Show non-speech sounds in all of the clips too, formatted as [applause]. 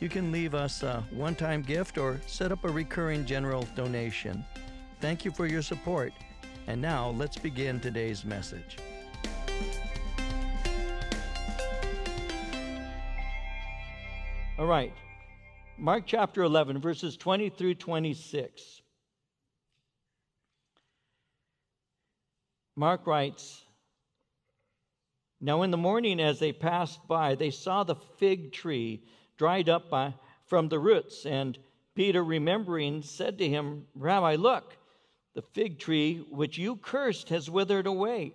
You can leave us a one time gift or set up a recurring general donation. Thank you for your support. And now let's begin today's message. All right. Mark chapter 11, verses 20 through 26. Mark writes Now in the morning, as they passed by, they saw the fig tree dried up by, from the roots. And Peter, remembering, said to him, Rabbi, look, the fig tree which you cursed has withered away.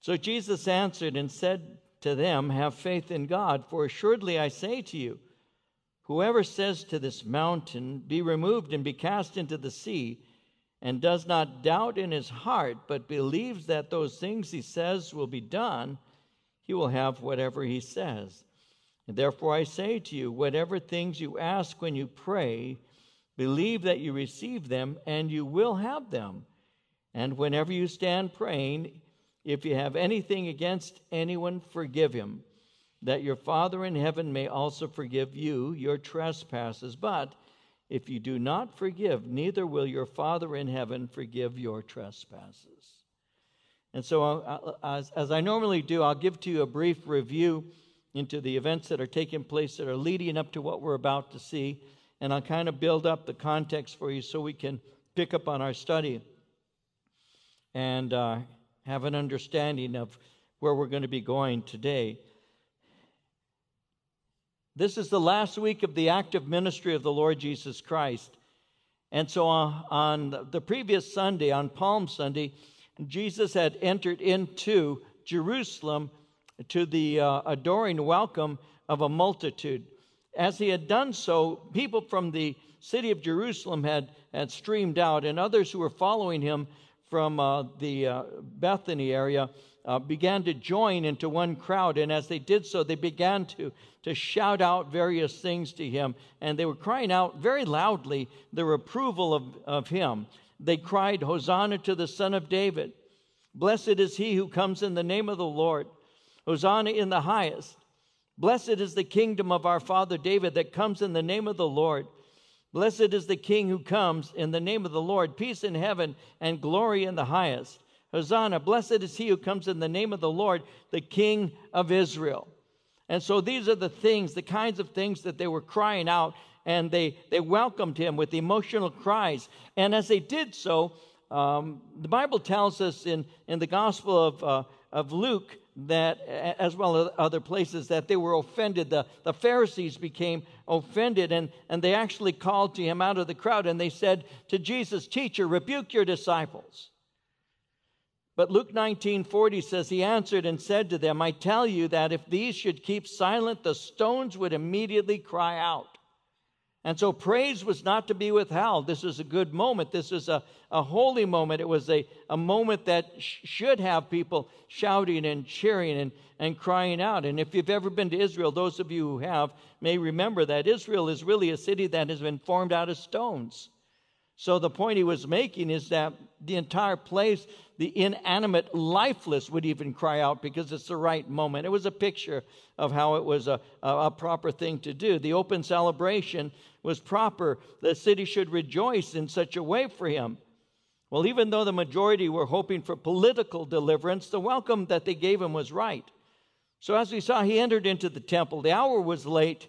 So Jesus answered and said to them, Have faith in God, for assuredly I say to you, whoever says to this mountain, Be removed and be cast into the sea, and does not doubt in his heart, but believes that those things he says will be done, he will have whatever he says. Therefore I say to you, whatever things you ask when you pray, believe that you receive them, and you will have them. And whenever you stand praying, if you have anything against anyone, forgive him, that your Father in heaven may also forgive you your trespasses. But if you do not forgive, neither will your Father in heaven forgive your trespasses. And so, uh, as, as I normally do, I'll give to you a brief review into the events that are taking place that are leading up to what we're about to see. And I'll kind of build up the context for you so we can pick up on our study and uh, have an understanding of where we're going to be going today. This is the last week of the active ministry of the Lord Jesus Christ. And so uh, on the previous Sunday, on Palm Sunday, Jesus had entered into Jerusalem to the uh, adoring welcome of a multitude. As he had done so, people from the city of Jerusalem had, had streamed out, and others who were following him from uh, the uh, Bethany area uh, began to join into one crowd. And as they did so, they began to, to shout out various things to him. And they were crying out very loudly their approval of, of him. They cried, Hosanna to the Son of David. Blessed is he who comes in the name of the Lord. Hosanna in the highest. Blessed is the kingdom of our father David that comes in the name of the Lord. Blessed is the king who comes in the name of the Lord. Peace in heaven and glory in the highest. Hosanna. Blessed is he who comes in the name of the Lord, the king of Israel. And so these are the things, the kinds of things that they were crying out, and they, they welcomed him with emotional cries. And as they did so, um, the Bible tells us in, in the Gospel of, uh, of Luke that, as well as other places, that they were offended. The, the Pharisees became offended and, and they actually called to him out of the crowd and they said to Jesus, Teacher, rebuke your disciples. But Luke 19 40 says, He answered and said to them, I tell you that if these should keep silent, the stones would immediately cry out. And so praise was not to be withheld. This is a good moment. This is a, a holy moment. It was a, a moment that sh- should have people shouting and cheering and, and crying out. And if you've ever been to Israel, those of you who have may remember that Israel is really a city that has been formed out of stones. So the point he was making is that the entire place, the inanimate, lifeless, would even cry out because it's the right moment. It was a picture of how it was a, a, proper thing to do. The open celebration was proper. The city should rejoice in such a way for him. Well, even though the majority were hoping for political deliverance, the welcome that they gave him was right. So, as we saw, he entered into the temple. The hour was late,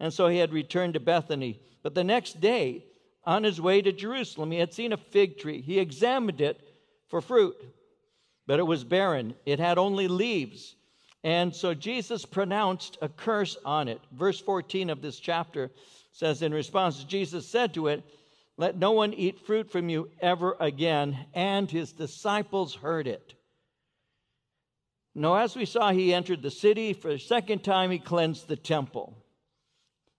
and so he had returned to Bethany. But the next day, on his way to Jerusalem, he had seen a fig tree. He examined it for fruit, but it was barren, it had only leaves. And so Jesus pronounced a curse on it. Verse 14 of this chapter says, In response, Jesus said to it, Let no one eat fruit from you ever again. And his disciples heard it. Now, as we saw, he entered the city. For the second time, he cleansed the temple.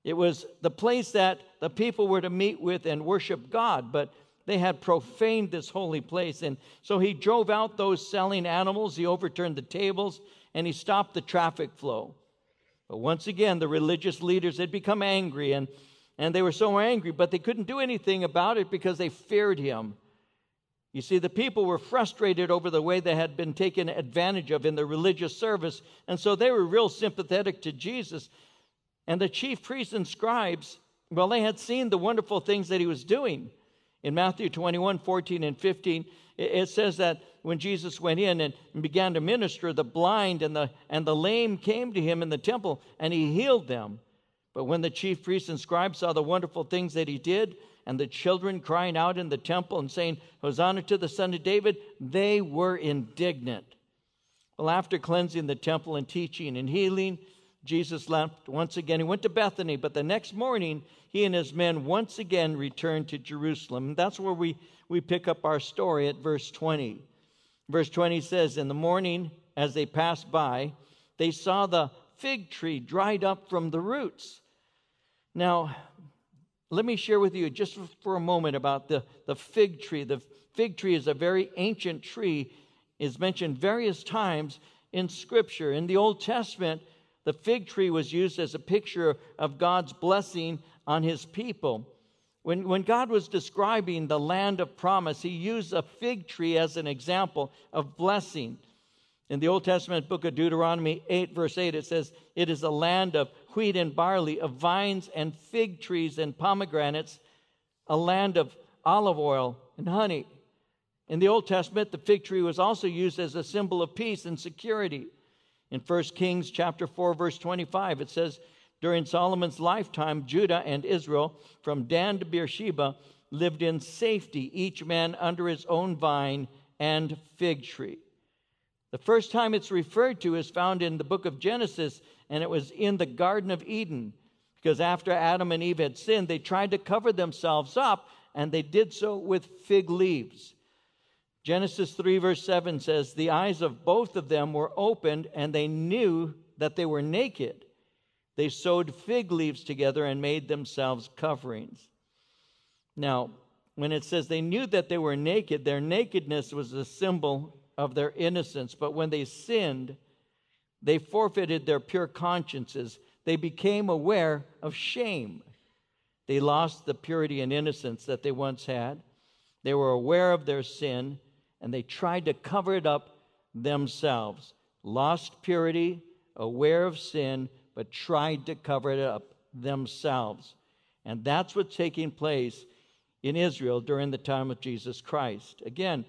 It was the place that the people were to meet with and worship God, but they had profaned this holy place. And so he drove out those selling animals, he overturned the tables, and he stopped the traffic flow. But once again, the religious leaders had become angry, and, and they were so angry, but they couldn't do anything about it because they feared him. You see, the people were frustrated over the way they had been taken advantage of in the religious service, and so they were real sympathetic to Jesus. And the chief priests and scribes, well, they had seen the wonderful things that he was doing. In Matthew 21 14 and 15, it says that when Jesus went in and began to minister, the blind and the, and the lame came to him in the temple, and he healed them. But when the chief priests and scribes saw the wonderful things that he did, and the children crying out in the temple and saying, Hosanna to the Son of David, they were indignant. Well, after cleansing the temple and teaching and healing, Jesus left once again. He went to Bethany, but the next morning, he and his men once again returned to Jerusalem. And that's where we, we pick up our story at verse 20. Verse 20 says, In the morning, as they passed by, they saw the fig tree dried up from the roots. Now, let me share with you just for a moment about the, the fig tree. The fig tree is a very ancient tree, is mentioned various times in Scripture. In the Old Testament, the fig tree was used as a picture of God's blessing on his people. When, when God was describing the land of promise, he used a fig tree as an example of blessing. In the Old Testament book of Deuteronomy 8, verse 8, it says, It is a land of wheat and barley, of vines and fig trees and pomegranates, a land of olive oil and honey. In the Old Testament, the fig tree was also used as a symbol of peace and security. In 1 Kings chapter 4 verse 25 it says during Solomon's lifetime Judah and Israel from Dan to Beersheba lived in safety each man under his own vine and fig tree. The first time it's referred to is found in the book of Genesis and it was in the Garden of Eden. Because after Adam and Eve had sinned, they tried to cover themselves up, and they did so with fig leaves. Genesis 3, verse 7 says, The eyes of both of them were opened, and they knew that they were naked. They sewed fig leaves together and made themselves coverings. Now, when it says they knew that they were naked, their nakedness was a symbol of their innocence. But when they sinned, they forfeited their pure consciences. They became aware of shame. They lost the purity and innocence that they once had. They were aware of their sin and they tried to cover it up themselves. Lost purity, aware of sin, but tried to cover it up themselves. And that's what's taking place in Israel during the time of Jesus Christ. Again,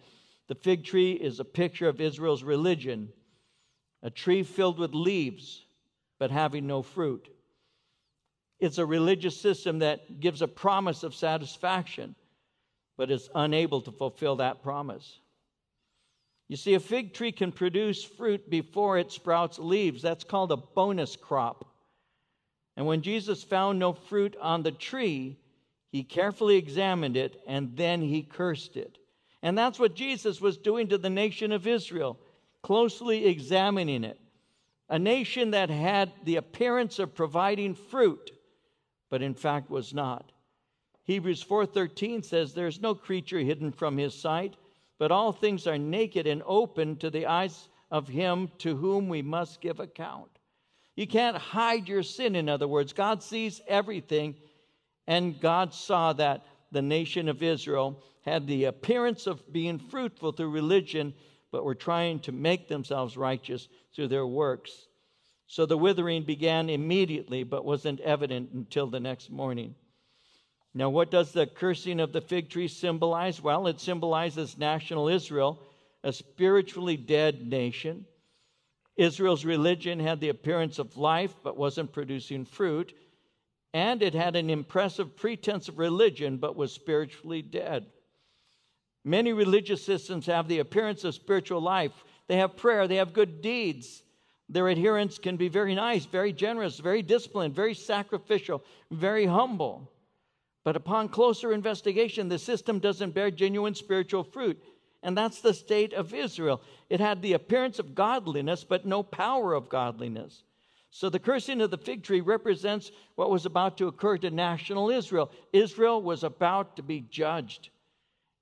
the fig tree is a picture of Israel's religion a tree filled with leaves, but having no fruit. It's a religious system that gives a promise of satisfaction, but is unable to fulfill that promise. You see, a fig tree can produce fruit before it sprouts leaves. That's called a bonus crop. And when Jesus found no fruit on the tree, he carefully examined it and then he cursed it. And that's what Jesus was doing to the nation of Israel closely examining it. A nation that had the appearance of providing fruit, but in fact was not. Hebrews 4:13 says there's no creature hidden from his sight, but all things are naked and open to the eyes of him to whom we must give account. You can't hide your sin in other words. God sees everything and God saw that the nation of Israel had the appearance of being fruitful through religion but were trying to make themselves righteous through their works. So the withering began immediately, but wasn't evident until the next morning. Now, what does the cursing of the fig tree symbolize? Well, it symbolizes national Israel, a spiritually dead nation. Israel's religion had the appearance of life, but wasn't producing fruit. And it had an impressive pretense of religion, but was spiritually dead. Many religious systems have the appearance of spiritual life. They have prayer, they have good deeds. Their adherents can be very nice, very generous, very disciplined, very sacrificial, very humble. But upon closer investigation, the system doesn't bear genuine spiritual fruit. And that's the state of Israel. It had the appearance of godliness, but no power of godliness. So the cursing of the fig tree represents what was about to occur to national Israel. Israel was about to be judged.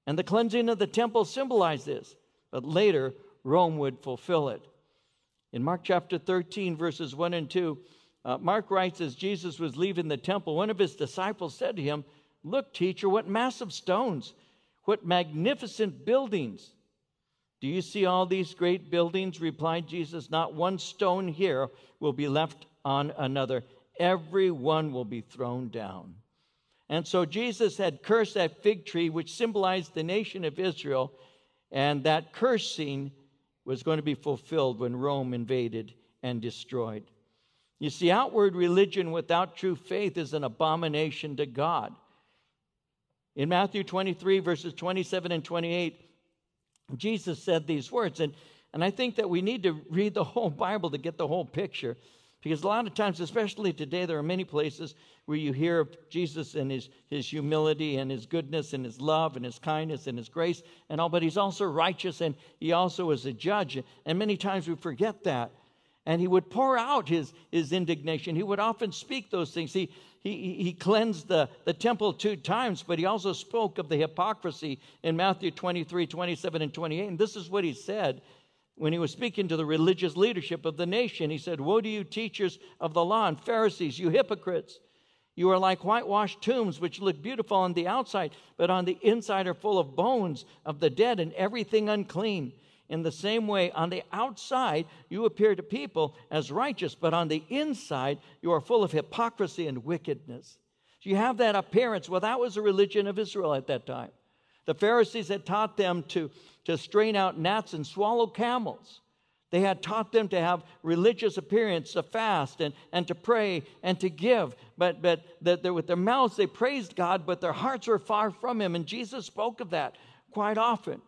And the cleansing of the temple symbolized this, but later Rome would fulfill it. In Mark chapter 13, verses 1 and 2, uh, Mark writes as Jesus was leaving the temple, one of his disciples said to him, Look, teacher, what massive stones, what magnificent buildings. Do you see all these great buildings? replied Jesus. Not one stone here will be left on another. Every one will be thrown down. And so Jesus had cursed that fig tree, which symbolized the nation of Israel, and that cursing was going to be fulfilled when Rome invaded and destroyed. You see, outward religion without true faith is an abomination to God. In Matthew 23, verses 27 and 28, Jesus said these words. And, and I think that we need to read the whole Bible to get the whole picture. Because a lot of times, especially today, there are many places where you hear of Jesus and his, his humility and his goodness and his love and his kindness and his grace and all, but he's also righteous and he also is a judge. And many times we forget that. And he would pour out his, his indignation. He would often speak those things. He, he, he cleansed the, the temple two times, but he also spoke of the hypocrisy in Matthew 23, 27, and 28. And this is what he said when he was speaking to the religious leadership of the nation. He said, Woe to you, teachers of the law and Pharisees, you hypocrites! You are like whitewashed tombs, which look beautiful on the outside, but on the inside are full of bones of the dead and everything unclean. In the same way, on the outside, you appear to people as righteous, but on the inside, you are full of hypocrisy and wickedness. So you have that appearance. Well, that was the religion of Israel at that time. The Pharisees had taught them to, to strain out gnats and swallow camels. They had taught them to have religious appearance, to fast and, and to pray and to give. But, but that with their mouths they praised God, but their hearts were far from Him. And Jesus spoke of that quite often.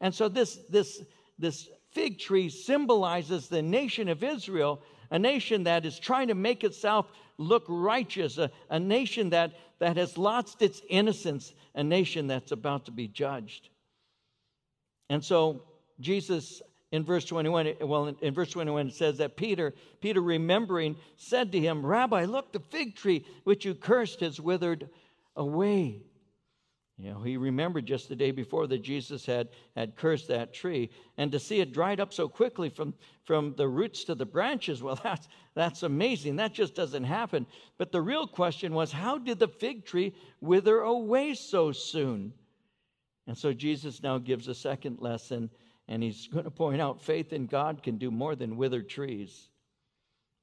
And so this, this this fig tree symbolizes the nation of Israel, a nation that is trying to make itself look righteous, a, a nation that, that has lost its innocence, a nation that's about to be judged. And so Jesus in verse 21 well in, verse 21 it says that peter peter remembering said to him rabbi look the fig tree which you cursed has withered away you know, he remembered just the day before that Jesus had, had cursed that tree. And to see it dried up so quickly from, from the roots to the branches, [laughs] well, that's, that's amazing. That just doesn't happen. But the real question was how did the fig tree wither away so soon? And so Jesus now gives a second lesson, and he's [laughs] going to point out faith in God can do more than wither trees.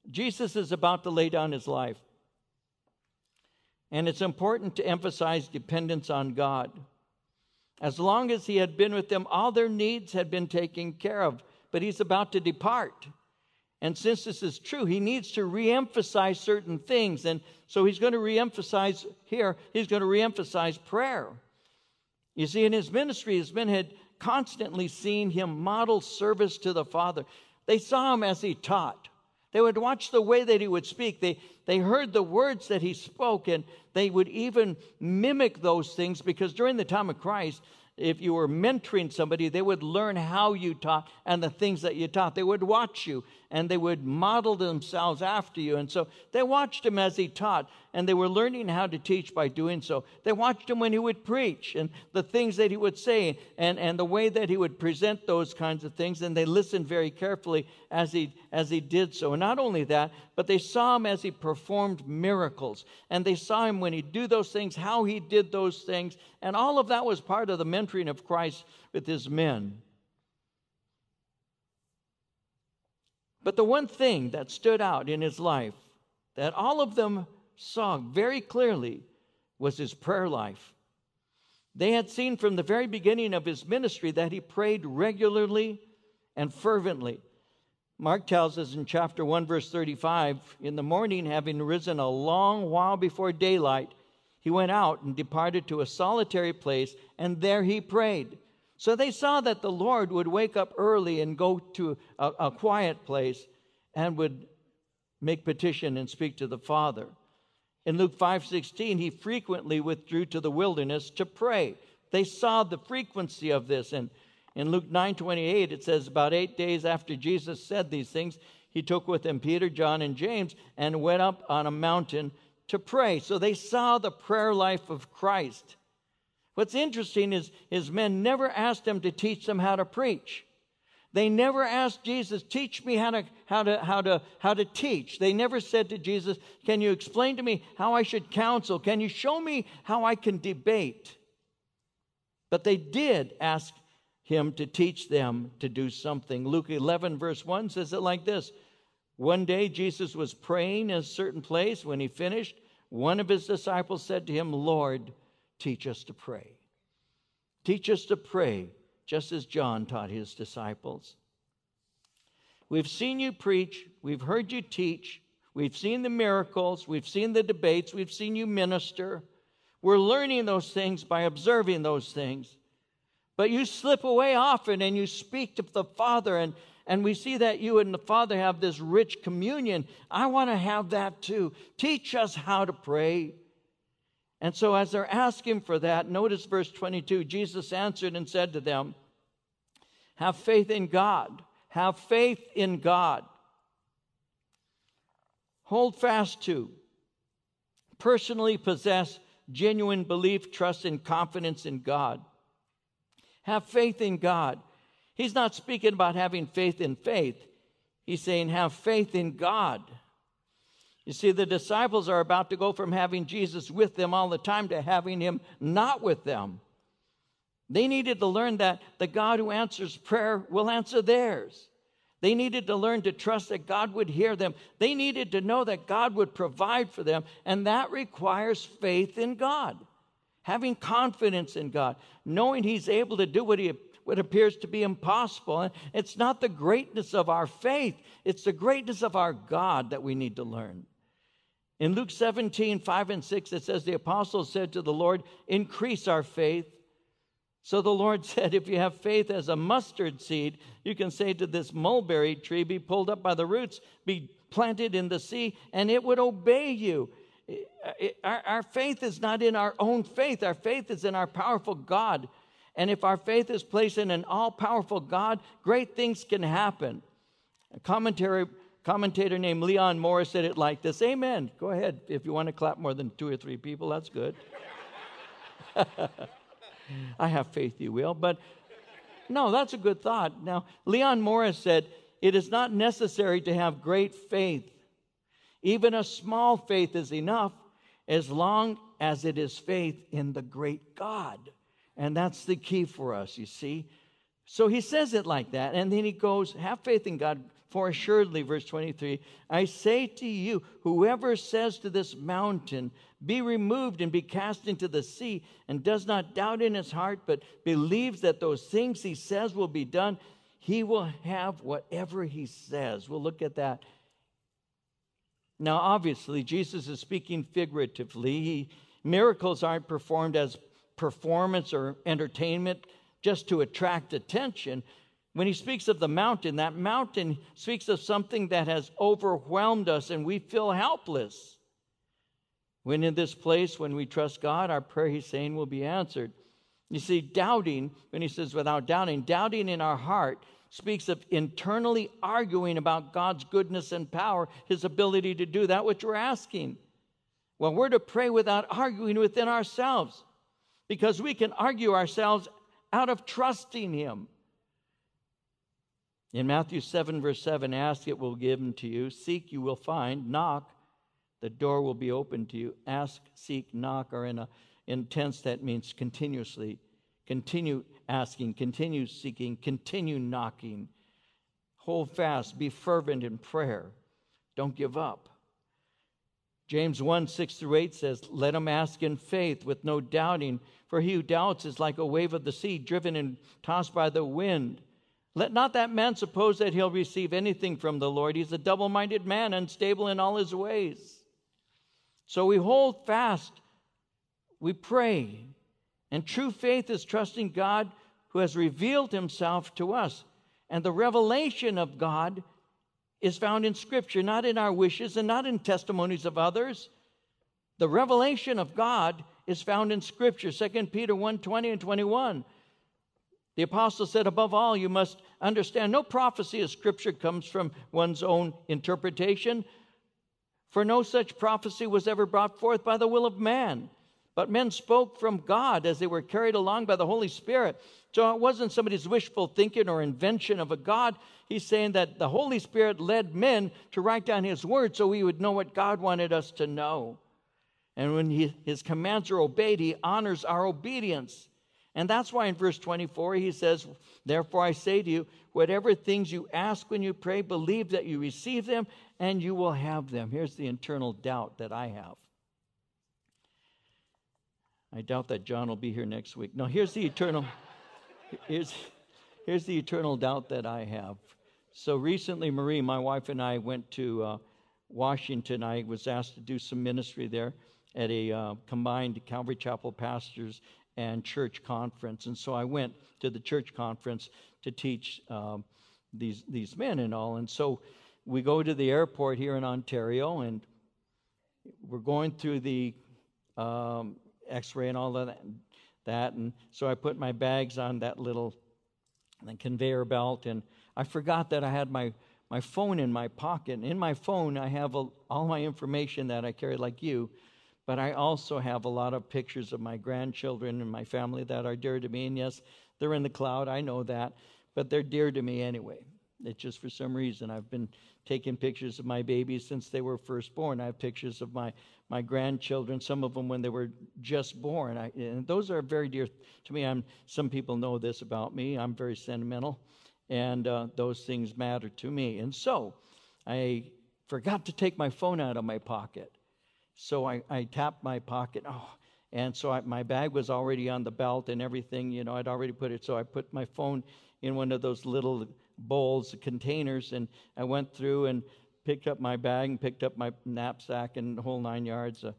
Jesus is about to lay down his life. And it's important to emphasize dependence on God. As long as he had been with them, all their needs had been taken care of, but he's about to depart. And since this is true, he needs to reemphasize certain things. And so he's going to reemphasize here, he's going to reemphasize prayer. You see, in his ministry, his men had constantly seen him model service to the Father. They saw him as he taught. They would watch the way that he would speak. They, they heard the words that he spoke, and they would even mimic those things because during the time of Christ, if you were mentoring somebody, they would learn how you taught and the things that you taught. They would watch you and they would model themselves after you. And so they watched him as he taught, and they were learning how to teach by doing so. They watched him when he would preach and the things that he would say and, and the way that he would present those kinds of things, and they listened very carefully as he, as he did so. And not only that, but they saw him as he performed miracles, and they saw him when he do those things, how he did those things, and all of that was part of the mentoring of Christ with his men. But the one thing that stood out in his life that all of them saw very clearly was his prayer life. They had seen from the very beginning of his ministry that he prayed regularly and fervently. Mark tells us in chapter 1, verse 35 In the morning, having risen a long while before daylight, he went out and departed to a solitary place, and there he prayed. So they saw that the Lord would wake up early and go to a, a quiet place and would make petition and speak to the Father. In Luke 5:16, he frequently withdrew to the wilderness to pray. They saw the frequency of this. And in Luke 9:28, it says, about eight days after Jesus said these things, he took with him Peter, John, and James and went up on a mountain to pray. So they saw the prayer life of Christ. What's interesting is his men never asked him to teach them how to preach. They never asked Jesus, teach me how to, how to, how to, how to teach. They never said to Jesus, can you explain to me how I should counsel? Can you show me how I can debate? But they did ask him to teach them to do something. Luke 11, verse 1 says it like this One day Jesus was praying in a certain place. When he finished, one of his disciples said to him, Lord, teach us to pray. Teach us to pray, just as John taught his disciples. We've seen you preach, we've heard you teach, we've seen the miracles, we've seen the debates, we've seen you minister. We're learning those things by observing those things. But you slip away often and you speak to the Father, and, and we see that you and the Father have this rich communion. I want to have that too. Teach us how to pray. And so, as they're asking for that, notice verse 22 Jesus answered and said to them, Have faith in God. Have faith in God. Hold fast to, personally possess genuine belief, trust, and confidence in God. Have faith in God. He's not speaking about having faith in faith. He's saying, have faith in God. You see, the disciples are about to go from having Jesus with them all the time to having him not with them. They needed to learn that the God who answers prayer will answer theirs. They needed to learn to trust that God would hear them. They needed to know that God would provide for them, and that requires faith in God having confidence in God, knowing He's able to do what, he, what appears to be impossible. And it's not the greatness of our faith, it's the greatness of our God that we need to learn. In Luke 17, 5 and 6, it says, The apostles said to the Lord, Increase our faith. So the Lord [laughs] said, If you have faith as a mustard seed, you can say to this mulberry tree, Be pulled up by the roots, be planted in the sea, and it would obey you our, our faith is not in our own faith, our faith is in our powerful God. And if our faith is placed in an all powerful God, great things can happen. A commentary, commentator named Leon Morris said it like this Amen. Go ahead. If you want to clap more than two or three people, that's good. [laughs] I have faith you will. But no, that's a good thought. Now, Leon Morris said, It is not necessary to have great faith even a small faith is enough as long as it is faith in the great God. And that's the key for us, you see. So he says it like that. And then he goes, Have faith in God, for assuredly, verse 23, I say to you, whoever says to this mountain, Be removed and be cast into the sea, and does not doubt in his heart, but believes that those things he says will be done, he will have whatever he says. We'll look at that now, obviously, Jesus is speaking figuratively. He, miracles aren't performed as performance or entertainment just to attract attention. When he speaks of the mountain, that mountain speaks of something that has overwhelmed us and we feel helpless. When in this place, when we trust God, our prayer, he's saying, will be answered. You see, doubting, when he says without doubting, doubting in our heart speaks of internally arguing about God's goodness and power, his ability to do that which we're asking. Well, we're to pray without arguing within ourselves because we can argue ourselves out of trusting him. In Matthew 7, verse 7, ask, it will be given to you. Seek, you will find. Knock, the door will be open to you. Ask, seek, knock are in a in tense that means continuously. Continue asking, continue seeking, continue knocking. Hold fast, be fervent in prayer. Don't give up. James 1 6 through 8 says, Let him ask in faith with no doubting, for he who doubts is like a wave of the sea, driven and tossed by the wind. Let not that man suppose that he'll receive anything from the Lord. He's a double minded man, unstable in all his ways. So we hold fast, we pray, and true faith is trusting God who has revealed himself to us. And the revelation of God is found in Scripture, not in our wishes and not in testimonies of others. The revelation of God is found in Scripture, 2 Peter 1 20 and 21. The apostle said, Above all, you must understand no prophecy of Scripture comes from one's own interpretation, for no such prophecy was ever brought forth by the will of man. But men spoke from God as they were carried along by the Holy Spirit. So it wasn't somebody's wishful thinking or invention of a God. He's saying that the Holy Spirit led men to write down His word so we would know what God wanted us to know. And when he, His commands are obeyed, He honors our obedience. And that's why in verse 24 he says, Therefore I say to you, whatever things you ask when you pray, believe that you receive them and you will have them. Here's the internal doubt that I have. I doubt that John will be here next week. No, here's the eternal here's here's the eternal doubt that I have. So recently Marie, my wife and I went to uh, Washington. I was asked to do some ministry there at a uh, combined Calvary Chapel pastors and church conference. And so I went to the church conference to teach um, these, these men and all. And so we go to the airport here in Ontario and we're going through the um, x ray and all of that, that. And so I put my bags on that little conveyor belt and I forgot that I had my, my phone in my pocket. And in my phone, I have a, all my information that I carry, like you. But I also have a lot of pictures of my grandchildren and my family that are dear to me. And yes, they're in the cloud, I know that, but they're dear to me anyway. It's just for some reason I've been taking pictures of my babies since they were first born. I have pictures of my, my grandchildren, some of them when they were just born. I, and those are very dear to me. I'm, some people know this about me. I'm very sentimental, and uh, those things matter to me. And so I forgot to take my phone out of my pocket. So I, I tapped my pocket. Oh, and so I, my bag was already on the belt and everything. You know, I'd already put it. So I put my phone in one of those little bowls, containers, and I went through and picked up my bag and picked up my knapsack and the whole nine yards. Uh,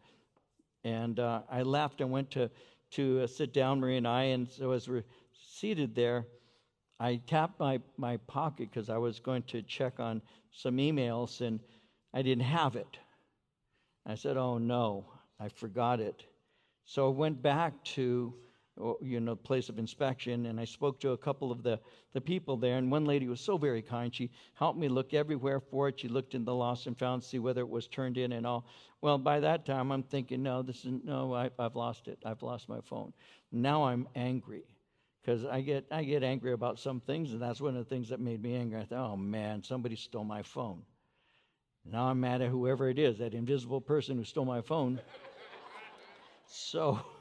and uh, I left and went to to uh, sit down, Marie and I. And so as we're seated there, I tapped my my pocket because I was going to check on some emails, and I didn't have it. I said, Oh no, I forgot it. So I went back to you know place of inspection and i spoke to a couple of the, the people there and one lady was so very kind she helped me look everywhere for it. She looked in the lost and found see whether it was turned in and all. Well by that time i'm thinking no this is no I, i've lost it. I've lost my phone. Now i'm angry because i get i get angry about some things and that's one of the things that made me angry. I thought oh man somebody stole my phone. Now I'm mad at whoever it is, that invisible person who stole my phone. so, [laughs]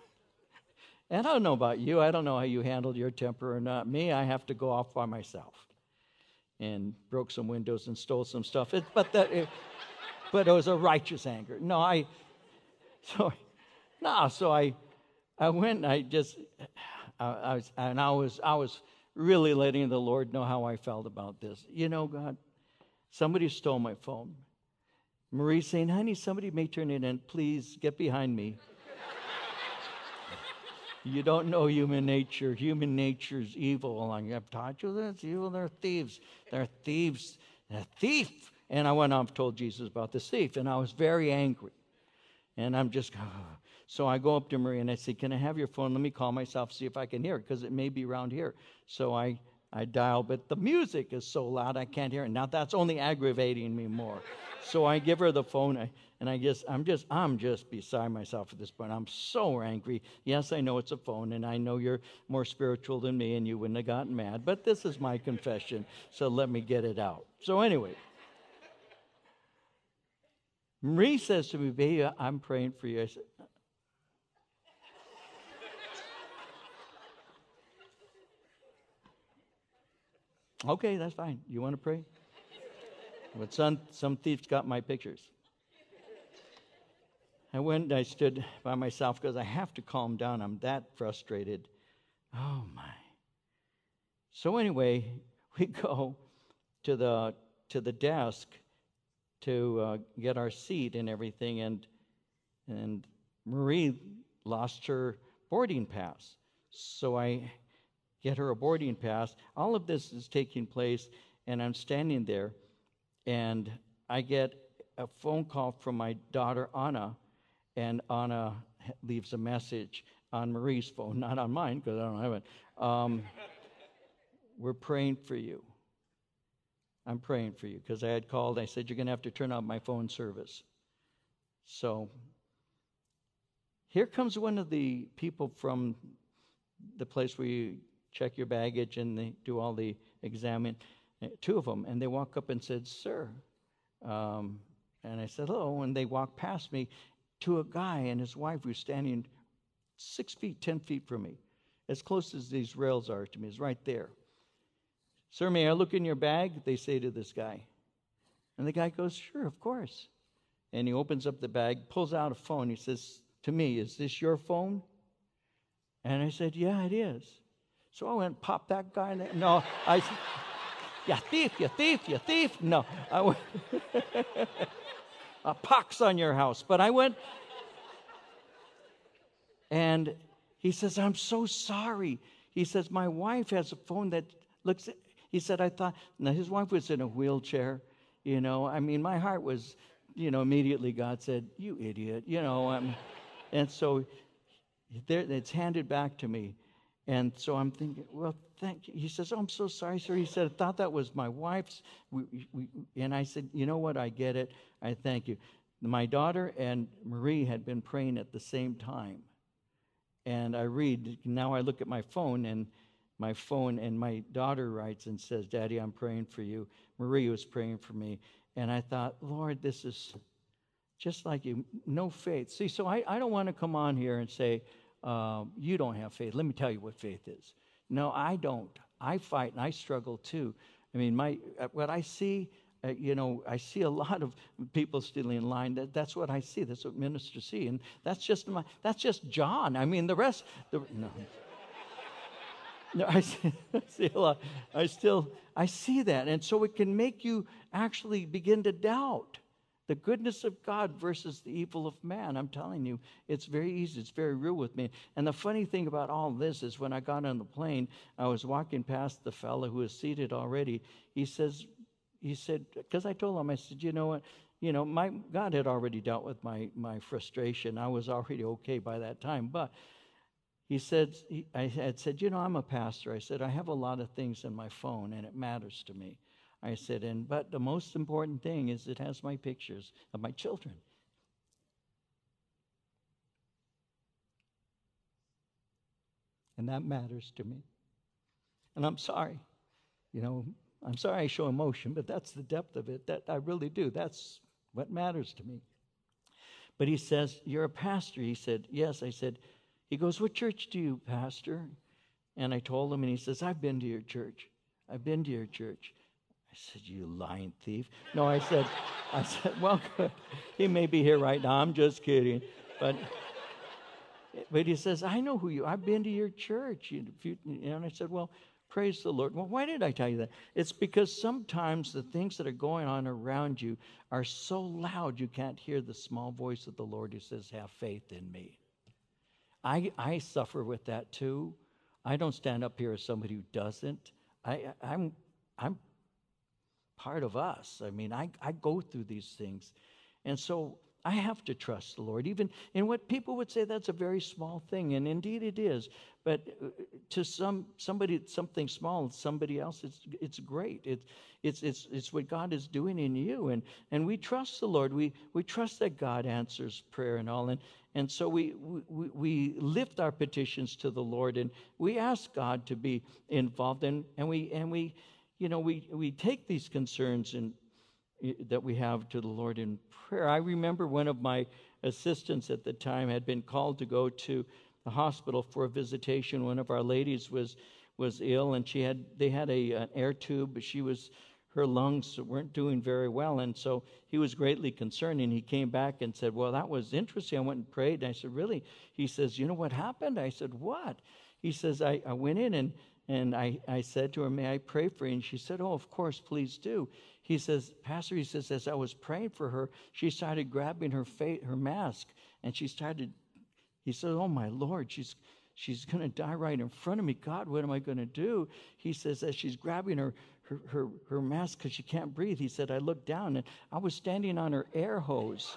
and I don't know about you. I don't know how you handled your temper or not. Me, I have to go off by myself and broke some windows and stole some stuff. It, but that, it, but it was a righteous anger. No, I, so, no, so I, I went. And I just, I, I was, and I was, I was really letting the Lord know how I felt about this. You know, God, somebody stole my phone. Marie saying, honey, somebody may turn it in. Please get behind me. You don't know human nature. Human nature is evil. I've taught you this. Evil, they're thieves. They're thieves. A thief. And I went off told Jesus about the thief, and I was very angry. And I'm just, [sighs] so I go up to Marie and I say, Can I have your phone? Let me call myself, see if I can hear it, because it may be around here. So I, I dial, but the music is so loud I can't hear it. Now that's only aggravating me more. So I give her the phone, and I guess I'm just I'm just beside myself at this point. I'm so angry. Yes, I know it's a phone, and I know you're more spiritual than me, and you wouldn't have gotten mad. But this is my confession, so let me get it out. So anyway, Marie says to me, "Baby, I'm praying for you." I said, Okay, that's fine. You want to pray? But some, some thieves got my pictures. I went, I stood by myself because I have to calm down. I'm that frustrated. Oh my. So anyway, [laughs] we go to the to the desk to uh, get our seat and everything, and and Marie lost her boarding pass. So I get her a boarding pass. All of this is taking place, and I'm standing there and I get a phone call from my daughter Anna, and Anna leaves a message on Marie's phone, not on mine because I don't have it. Um, we're praying for you. I'm praying for you because I had called. I said, You're going to have to turn off my phone service. So here comes one of the people from the place where you check your baggage and they do all the examining, uh, two of them, and they walk up and said, Sir. Um, and I said, Hello. And they walked past me to a guy and his wife who's standing six feet, 10 feet from me, as close as these rails are to me, is right there. Sir, may I look in your bag? They say to this guy. And the guy goes, Sure, of course. And he opens up the bag, pulls out a phone. He says to me, Is this your phone? And I said, Yeah, it is. So I went and popped that guy. in There. No, I said, You thief, you thief, you thief. No, I went, [laughs] a pox on your house. But I went, and he says, I'm so sorry. He says, My wife has a phone that looks he said, I thought, now his wife was in a wheelchair. You know, I mean, my heart was, you know, immediately God said, You idiot, you know. Um, and so there, it's handed back to me. And so I'm thinking, well, thank you. He says, oh, I'm so sorry, sir. He said, I thought that was my wife's. We, we, and I said, you know what? I get it. I thank you. My daughter and Marie had been praying at the same time. And I read, now I look at my phone, and my phone, and my daughter writes and says, Daddy, I'm praying for you. Marie was praying for me. And I thought, Lord, this is just like you, no faith. See, so I, I don't want to come on here and say, uh, you don't have faith. Let me tell you what faith is. No, I don't. I fight and I struggle too. I mean, my uh, what I see, uh, you know, I see a [laughs] lot of people still in line. That, that's what I see. That's what ministers see, and that's just my. That's just John. I mean, the rest. The, no. [laughs] No, I [laughs] see, I see a lot. I still I see that, and so it can make you actually begin to doubt the goodness of God versus the evil of man. I'm telling you, it's very easy. It's very real with me. And the funny thing about all this is when I got on the plane, I was walking past the fellow who was seated already. He says, he said, because I told him, I said, you know what? You know, my God had already dealt with my my frustration. I was already okay by that time, but he said, he, I had said, You know, I'm a pastor. I said, I have a lot of things in my phone and it matters to me. I said, and but the most important thing is it has my pictures of my children. And that matters to me. And I'm sorry. You know, I'm sorry I show emotion, but that's the depth of it. That I really do. That's what matters to me. But he says, You're a pastor. He said, Yes. I said, he goes, What church do you pastor? And I told him, and he says, I've been to your church. I've been to your church. I said, You lying thief. No, I said, I said, [laughs] Well, good. He may be here right now. I'm just kidding. But but he says, I know who you I've been to your church. And I said, Well, praise the Lord. Well, why did I tell you that? It's because sometimes the things that are going on around you are so loud you can't hear the small voice of the Lord who says, Have faith in me. I, I suffer with that too. I don't stand up here as somebody who doesn't. I, I'm, I'm part of us. I mean, I, I go through these things. And so I have to trust the Lord, even in what people would say that's a very small thing, and indeed it is. But uh, to some somebody, something small, somebody else, it's it's great. It's it's it's it's what God is doing in you, and and we trust the Lord. We we trust that God answers prayer and all, and and so we, we, we lift our petitions to the Lord and we ask God to be involved and, and we, and we, you know, we, we take these concerns and, eh, that we have to the Lord in prayer. I remember one of my assistants at the time had been called to go to the hospital for a visitation. One of our ladies was, was ill and she had, they had a, an air tube, but she was her lungs weren't doing very well. And so he was greatly concerned. And he came back and said, Well, that was interesting. I went and prayed. And I said, Really? He says, You know what happened? I said, What? He says, I, I went in and, and I, I said to her, May I pray for you? And she said, Oh, of course, please do. He says, Pastor, he says, as I was praying for her, she started grabbing her, fa- her mask and she started, he said, Oh, my Lord, she's she's going to die right in front of me. God, what am I going to do? He says, as she's grabbing her, her, her, her mask because she can't breathe. He said, I looked down and I was standing on her air hose.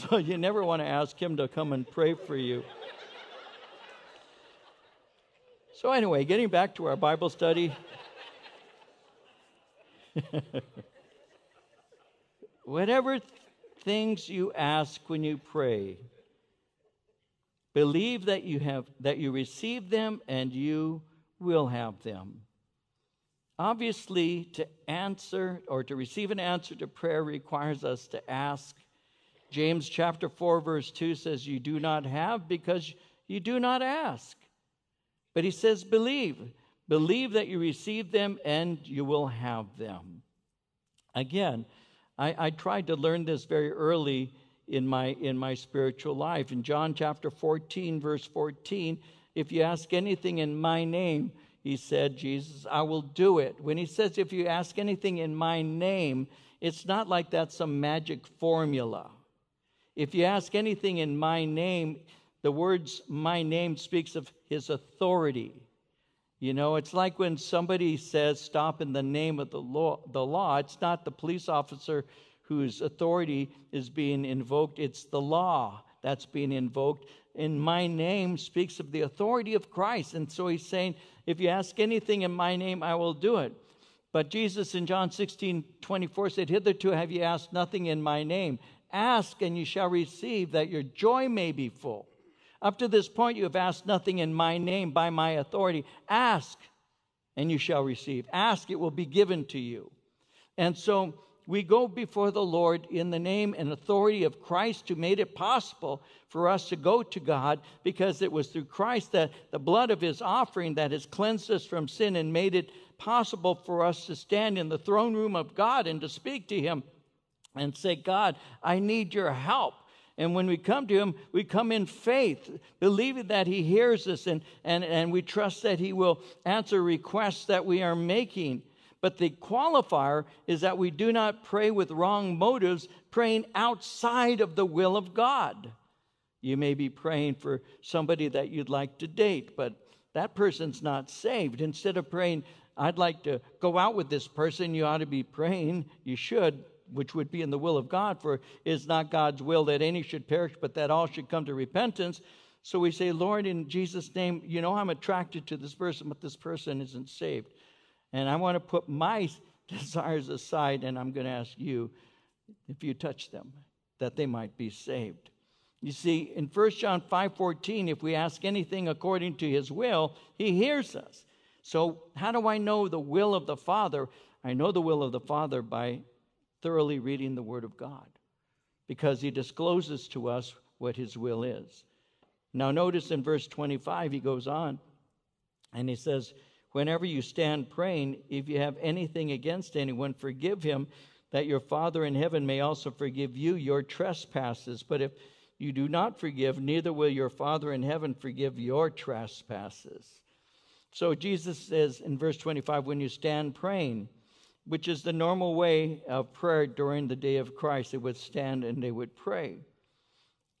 [laughs] so you never want to ask him to come and pray for you. So, anyway, getting back to our Bible study. [laughs] Whatever th- things you ask when you pray, believe that you have that you receive them and you will have them. Obviously, to answer or to receive an answer to prayer requires us to ask. James chapter 4 verse 2 says you do not have because you do not ask. But he says believe. Believe that you receive them and you will have them. Again, I, I tried to learn this very early in my in my spiritual life. In John chapter 14, verse 14, if you ask anything in my name, he said, Jesus, I will do it. When he says, if you ask anything in my name, it's not like that's some magic formula. If you ask anything in my name, the words my name speaks of his authority. You know, it's like when somebody says stop in the name of the law, the law. It's not the police officer whose authority is being invoked, it's the law that's being invoked. In my name speaks of the authority of Christ. And so he's saying, if you ask anything in my name, I will do it. But Jesus in John 16, 24 said, Hitherto have you asked nothing in my name. Ask and you shall receive, that your joy may be full. Up to this point, you have asked nothing in my name by my authority. Ask and you shall receive. Ask, it will be given to you. And so we go before the Lord in the name and authority of Christ who made it possible for us to go to God because it was through Christ that the blood of his offering that has cleansed us from sin and made it possible for us to stand in the throne room of God and to speak to him and say, God, I need your help. And when we come to Him, we come in faith, believing that He hears us and, and, and we trust that He will answer requests that we are making. But the qualifier is that we do not pray with wrong motives, praying outside of the will of God. You may be praying for somebody that you'd like to date, but that person's not saved. Instead of praying, I'd like to go out with this person, you ought to be praying, you should, which would be in the will of God, for it is not God's will that any should perish, but that all should come to repentance. So we say, Lord, in Jesus' name, you know I'm attracted to this person, but this person isn't saved. And I want to put my [laughs] desires aside, and I'm going to ask you if you touch them, that they might be saved. You see, in 1 John 5:14, if we ask anything according to his will, he hears us. So, how do I know the will of the Father? I know the will of the Father by thoroughly reading the Word of God because He discloses to us what His will is. Now, notice in verse 25, He goes on and He says, Whenever you stand praying, if you have anything against anyone, forgive him, that your Father in heaven may also forgive you your trespasses. But if you do not forgive, neither will your Father in heaven forgive your trespasses. So Jesus says in verse 25, when you stand praying, which is the normal way of prayer during the day of Christ. They would stand and they would pray.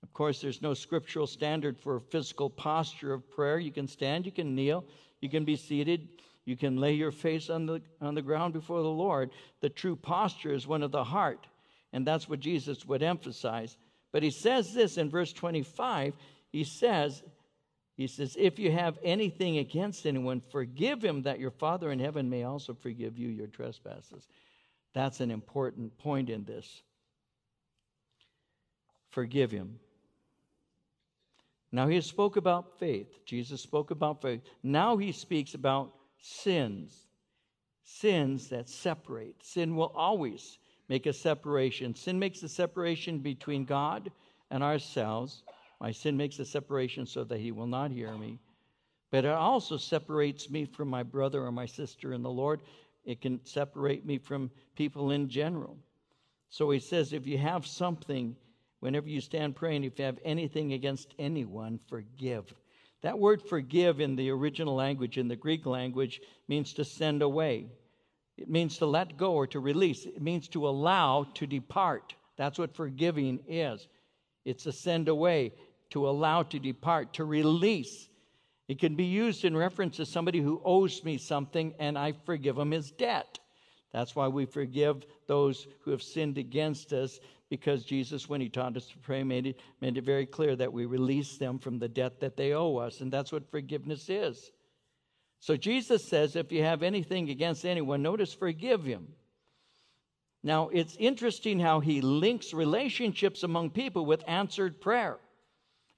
Of course, there's no scriptural standard for a physical posture of prayer. You can stand, you can kneel, you can be seated, you can lay your face on the, on the ground before the Lord. The true posture is one of the heart, and that's what Jesus would emphasize. But he says this in verse 25 he says, he says, If you have anything against anyone, forgive him that your Father in heaven may also forgive you your trespasses. That's an important point in this. Forgive him. Now he spoke about faith. Jesus spoke about faith. Now he speaks about sins. Sins that separate. Sin will always make a separation. Sin makes a separation between God and ourselves. My sin makes a separation so that he will not hear me. But it also separates me from my brother or my sister in the Lord. It can separate me from people in general. So he says, if you have something, whenever you stand praying, if you have anything against anyone, forgive. That word forgive in the original language, in the Greek language, means to send away. It means to let go or to release. It means to allow to depart. That's what forgiving is. It's a send away to allow to depart, to release. It can be used in reference to somebody who owes me something and I forgive him his debt. That's why we forgive those who have sinned against us, because Jesus, when he taught us to pray, made it, made it very clear that we release them from the debt that they owe us. And that's what forgiveness is. So Jesus says, if you have anything against anyone, notice forgive him. Now, it's interesting how he links relationships among people with answered prayer.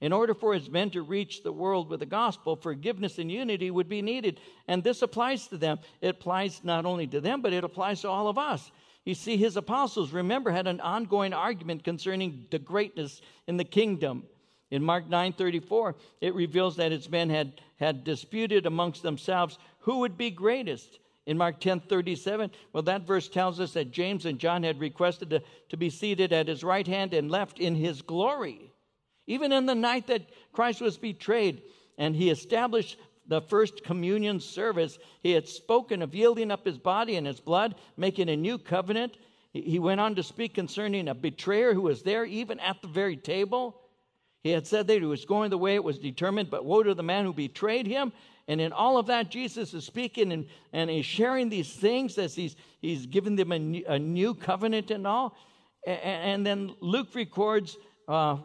In order for his men to reach the world with the gospel, forgiveness and unity would be needed. And this applies to them. It applies not only to them, but it applies to all of us. You see, his apostles, remember, had an ongoing argument concerning the greatness in the kingdom. In Mark 9:34, it reveals that his men had, had disputed amongst themselves who would be greatest. In Mark 10:37, well, that verse tells us that James and John had requested to, to be seated at his right hand and left in his glory. Even in the night that Christ was betrayed and he established the first communion service, he had spoken of yielding up his body and his blood, making a new covenant. He went on to speak concerning a betrayer who was there even at the very table. He had said that he was going the way it was determined, but woe to the man who betrayed him. And in all of that, Jesus is speaking and, and he's sharing these things as he's, he's giving them a new, a new covenant and all. And, and then Luke records uh,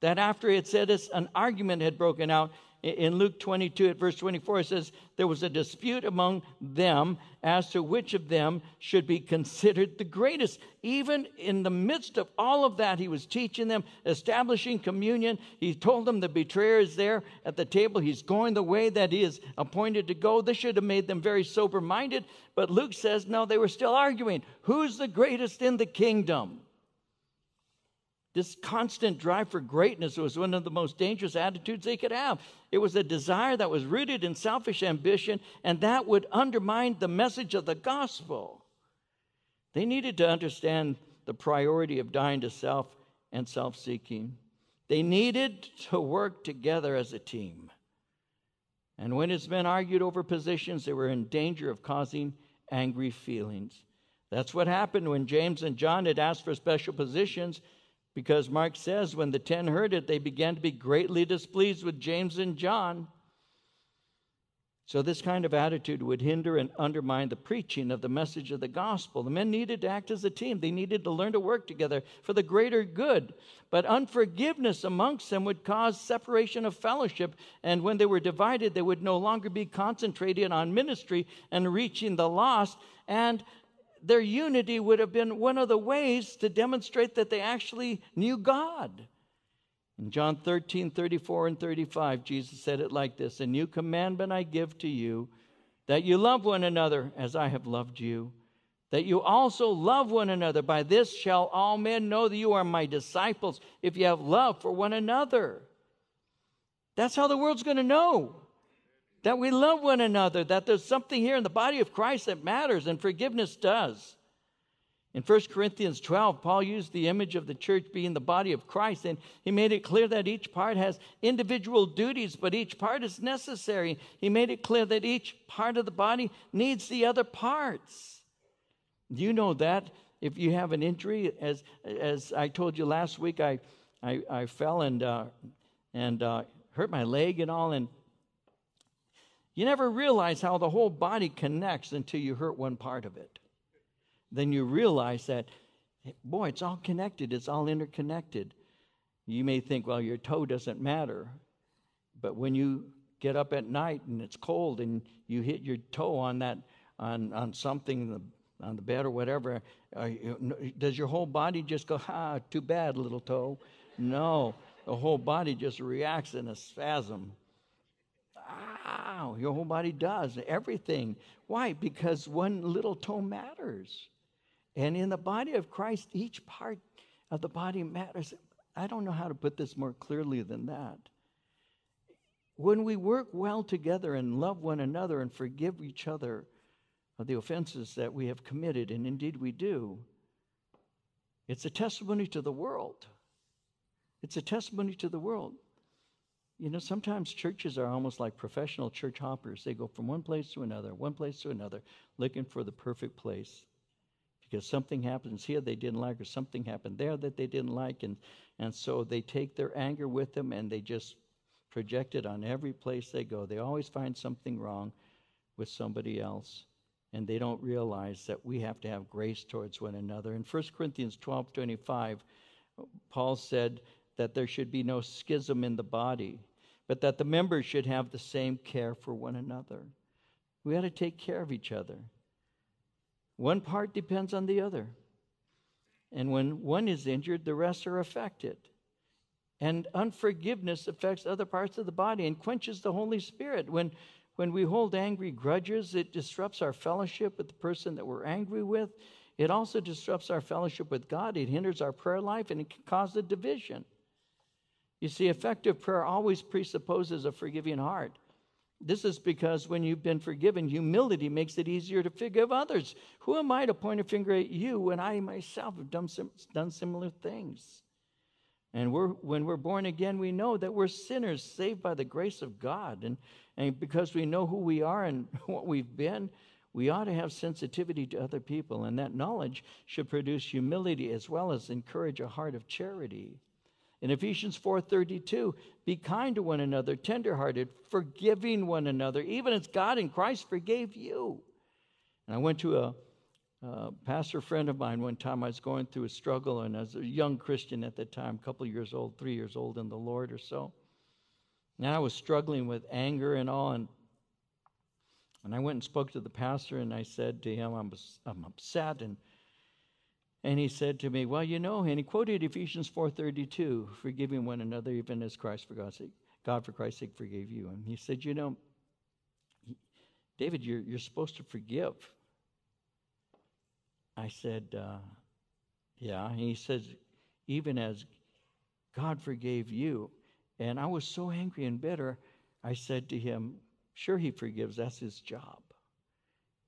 that after had said this, an argument had broken out. In Luke 22 at verse 24, it says, There was a dispute among them as to which of them should be considered the greatest. Even in the midst of all of that, he was teaching them, establishing communion. He told them the betrayer is there at the table. He's going the way that he is appointed to go. This should have made them very sober minded. But Luke says, No, they were still arguing. Who's the greatest in the kingdom? This constant drive for greatness was one of the most dangerous attitudes they could have. It was a desire that was rooted in selfish ambition, and that would undermine the message of the gospel. They needed to understand the priority of dying to self and self seeking. They needed to work together as a team. And when his men argued over positions, they were in danger of causing angry feelings. That's what happened when James and John had asked for special positions because Mark says, when the ten heard it, they began to be greatly displeased with James and John. So, this kind of attitude would hinder and undermine the preaching of the message of the gospel. The men needed to act as a team, they needed to learn to work together for the greater good. But unforgiveness amongst them would cause separation of fellowship. And when they were divided, they would no longer be concentrated on ministry and reaching the lost. And their unity would have been one of the ways to demonstrate that they actually knew God. In John 13, 34 and 35, Jesus said it like this A new commandment I give to you, that you love one another as I have loved you, that you also love one another. By this shall all men know that you are my disciples, if you have love for one another. That's how the world's going to know that we love one another, that there's something here in the body of Christ that matters, and forgiveness does. In 1 Corinthians 12, Paul used the image of the church being the body of Christ, and he made it clear that each part has individual duties, but each part is necessary. He made it clear that each part of the body needs the other parts. You know that? If you have an injury, as, as I told you last week, I, I, I fell and, uh, and uh, hurt my leg and all, and you never realize how the whole body connects until you hurt one part of it. Then you realize that, boy, it's all connected, it's all interconnected. You may think, well, your toe doesn't matter. But when you get up at night and it's cold and you hit your toe on that, on, on something, on the bed or whatever, you, does your whole body just go, ah, too bad, little toe? No, the whole body just reacts in a spasm. Wow, your whole body does everything. Why? Because one little toe matters. And in the body of Christ, each part of the body matters. I don't know how to put this more clearly than that. When we work well together and love one another and forgive each other of the offenses that we have committed, and indeed we do, it's a testimony to the world. It's a testimony to the world. You know, sometimes churches are almost like professional church hoppers. They go from one place to another, one place to another, looking for the perfect place. Because something happens here they didn't like, or something happened there that they didn't like. And, and so they take their anger with them and they just project it on every place they go. They always find something wrong with somebody else. And they don't realize that we have to have grace towards one another. In 1 Corinthians 12 25, Paul said that there should be no schism in the body but that the members should have the same care for one another. We got to take care of each other. One part depends on the other. And when one is injured, the rest are affected. And unforgiveness affects other parts of the body and quenches the Holy Spirit. When, when we hold angry grudges, it disrupts our fellowship with the person that we're angry with. It also disrupts our fellowship with God. It hinders our prayer life and it can cause a division. You see, effective prayer always presupposes a forgiving heart. This is because when you've been forgiven, humility makes it easier to forgive others. Who am I to point a finger at you when I myself have done, sim- done similar things? And we're, when we're born again, we know that we're sinners saved by the grace of God. And, and because we know who we are and [laughs] what we've been, we ought to have sensitivity to other people. And that knowledge should produce humility as well as encourage a heart of charity. In Ephesians 4:32, be kind to one another, tenderhearted, forgiving one another, even as God in Christ forgave you. And I went to a, a pastor friend of mine one time. I was going through a struggle, and as a young Christian at the time, a couple years old, three years old in the Lord or so. And I was struggling with anger and all, and and I went and spoke to the pastor, and I said to him, I'm, I'm upset, and and he said to me, Well, you know, and he quoted Ephesians 4.32, forgiving one another even as Christ for God's sake, God for Christ's sake forgave you. And he said, You know, David, you're, you're supposed to forgive. I said, uh, Yeah. And he says, Even as God forgave you. And I was so angry and bitter, I said to him, Sure, he forgives. That's his job.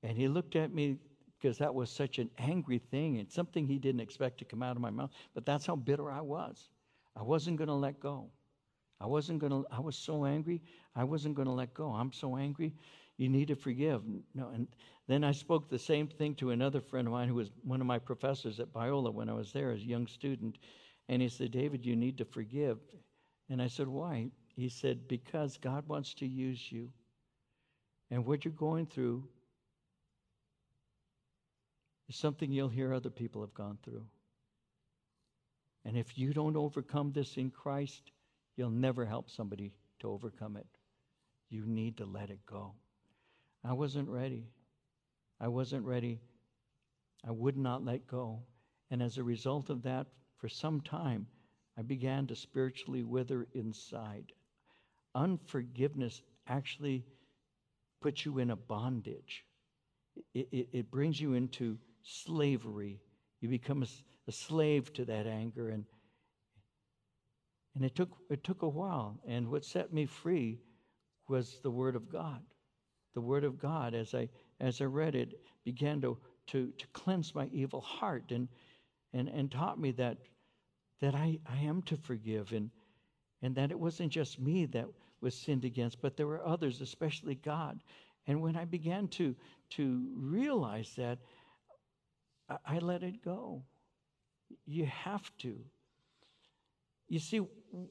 And he looked at me because that was such an angry thing and something he didn't expect to come out of my mouth. But that's how bitter I was. I wasn't going to let go. I wasn't going to, I was so angry, I wasn't going to let go. I'm so angry, you need to forgive. No, and then I spoke the same thing to another friend of mine who was one of my professors at Biola when I was there as a young student. And he said, David, you need to forgive. And I said, Why? He said, Because God wants to use you. And what you're going through is something you'll hear other people have gone through. And if you don't overcome this in Christ, you'll never help somebody to overcome it. You need to let it go. I wasn't ready. I wasn't ready. I would not let go. And as a result of that, for some time, I began to spiritually wither inside. Unforgiveness actually puts you in a bondage, it, it, it brings you into slavery. You become a, a slave to that anger. And, and it, took, it took a while. And what set me free was the Word of God. The Word of God, as I, as I read it, began to, to, to cleanse my evil heart and, and, and taught me that, that I, I am to forgive and, and that it wasn't just me that was sinned against, but there were others, especially God. And when I began to, to realize that, I, let it go. You have to. You see,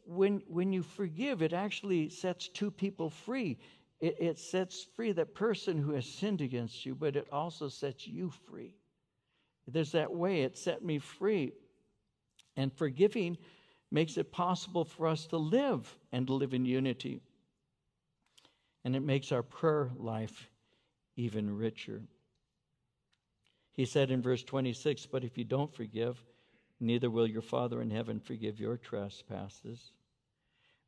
when, when you forgive, it actually sets two people free. It, it sets free that person who has sinned against you, but it also sets you free. There's that way, it set me free. And forgiving makes it possible for us to live and live in unity. And it makes our prayer life even richer. He said in verse 26, But if you don't forgive, neither will your Father in heaven forgive your trespasses.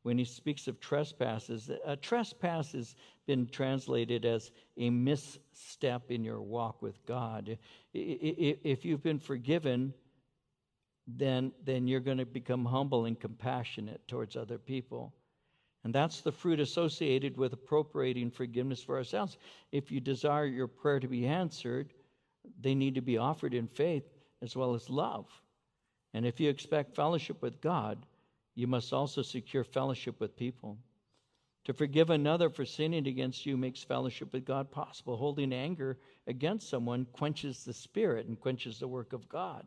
When he speaks of trespasses, a trespass has been translated as a misstep in your walk with God. If you've been forgiven, then, then you're going to become humble and compassionate towards other people. And that's the fruit associated with appropriating forgiveness for ourselves. If you desire your prayer to be answered, they need to be offered in faith as well as love. And if you expect fellowship with God, you must also secure fellowship with people. To forgive another for sinning against you makes fellowship with God possible. Holding anger against someone quenches the spirit and quenches the work of God.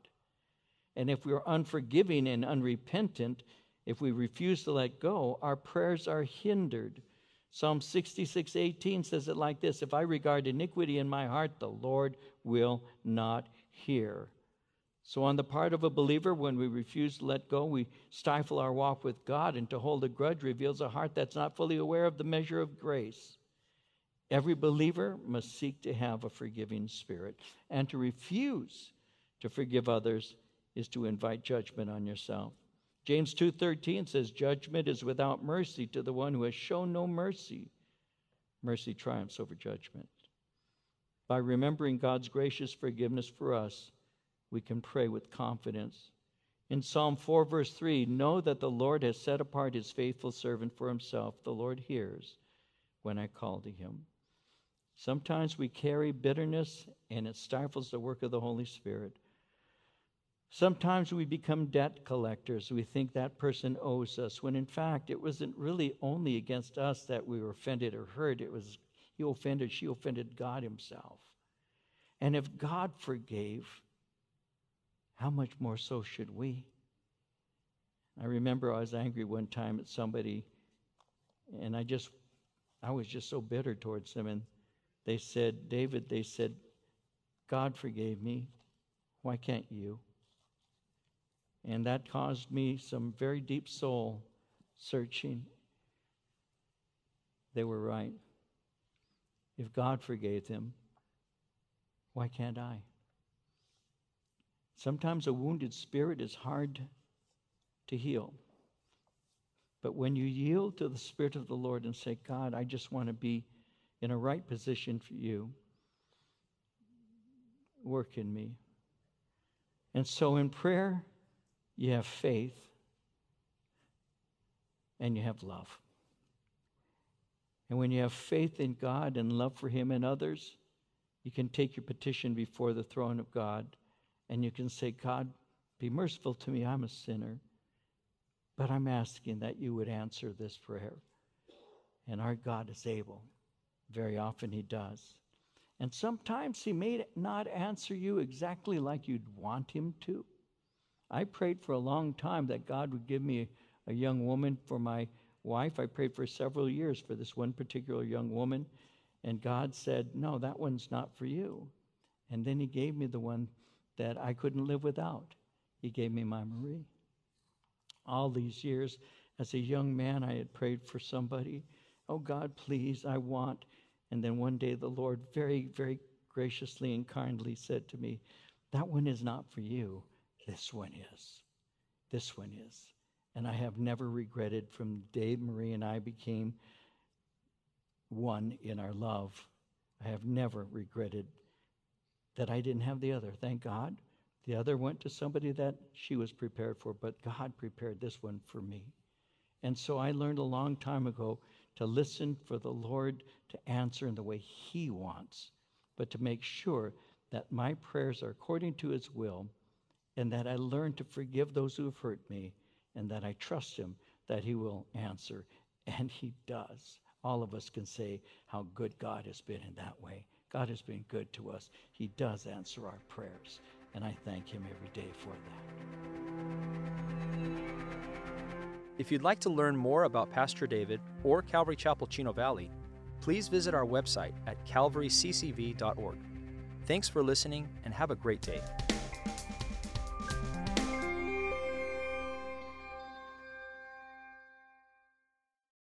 And if we are unforgiving and unrepentant, if we refuse to let go, our prayers are hindered Psalm 66 18 says it like this If I regard iniquity in my heart, the Lord will not hear. So, on the part of a believer, when we refuse to let go, we stifle our walk with God, and to hold a grudge reveals a heart that's not fully aware of the measure of grace. Every believer must seek to have a forgiving spirit, and to refuse to forgive others is to invite judgment on yourself. James 2:13 says judgment is without mercy to the one who has shown no mercy. Mercy triumphs over judgment. By remembering God's gracious forgiveness for us, we can pray with confidence. In Psalm 4, verse 3, know that the Lord has set apart his faithful servant for himself. The Lord hears when I call to him. Sometimes we carry bitterness and it stifles the work of the Holy Spirit. Sometimes we become debt collectors. We think that person owes us, when in fact it wasn't really only against us that we were offended or hurt. It was he offended, she offended God Himself. And if God forgave, how much more so should we? I remember I was angry one time at somebody, and I just, I was just so bitter towards them. And they said, David, they said, God forgave me. Why can't you? And that caused me some very deep soul searching. They were right. If God forgave them, why can't I? Sometimes a wounded spirit is hard to heal. But when you yield to the Spirit of the Lord and say, God, I just want to be in a right position for you, work in me. And so in prayer, you have faith, and you have love. And when you have faith in God and love for Him and others, you can take your petition before the throne of God and you can say, God, be merciful to me. I'm a sinner. But I'm asking that you would answer this prayer. And our God is able. Very often He does. And sometimes He may not answer you exactly like you'd want Him to. I prayed for a long time that God would give me a, young woman for my wife. I prayed for several years for this one particular young woman, and God said, No, that one's not for you. And then He gave me the one that I couldn't live without. He gave me my Marie. All these years, as a young man, I had prayed for somebody. Oh God, please, I want. And then one day the Lord very, very graciously and kindly said to me, That one is not for you. This one is. This one is. And I have never regretted from the day Marie and I became one in our love. I have never regretted that I didn't have the other. Thank God. The other went to somebody that she was prepared for, but God prepared this one for me. And so I learned a long time ago to listen for the Lord to answer in the way He wants, but to make sure that my prayers are according to His will and that I learn to forgive those who have hurt me, and that I trust Him that He will answer. And He does. All of us can say how good God has been in that way. God has been good to us. He does answer our prayers, and I thank Him every day for that. If you'd like to learn more about Pastor David or Calvary Chapel Chino Valley, please visit our website at calvaryccv.org. Thanks for listening and have a great day.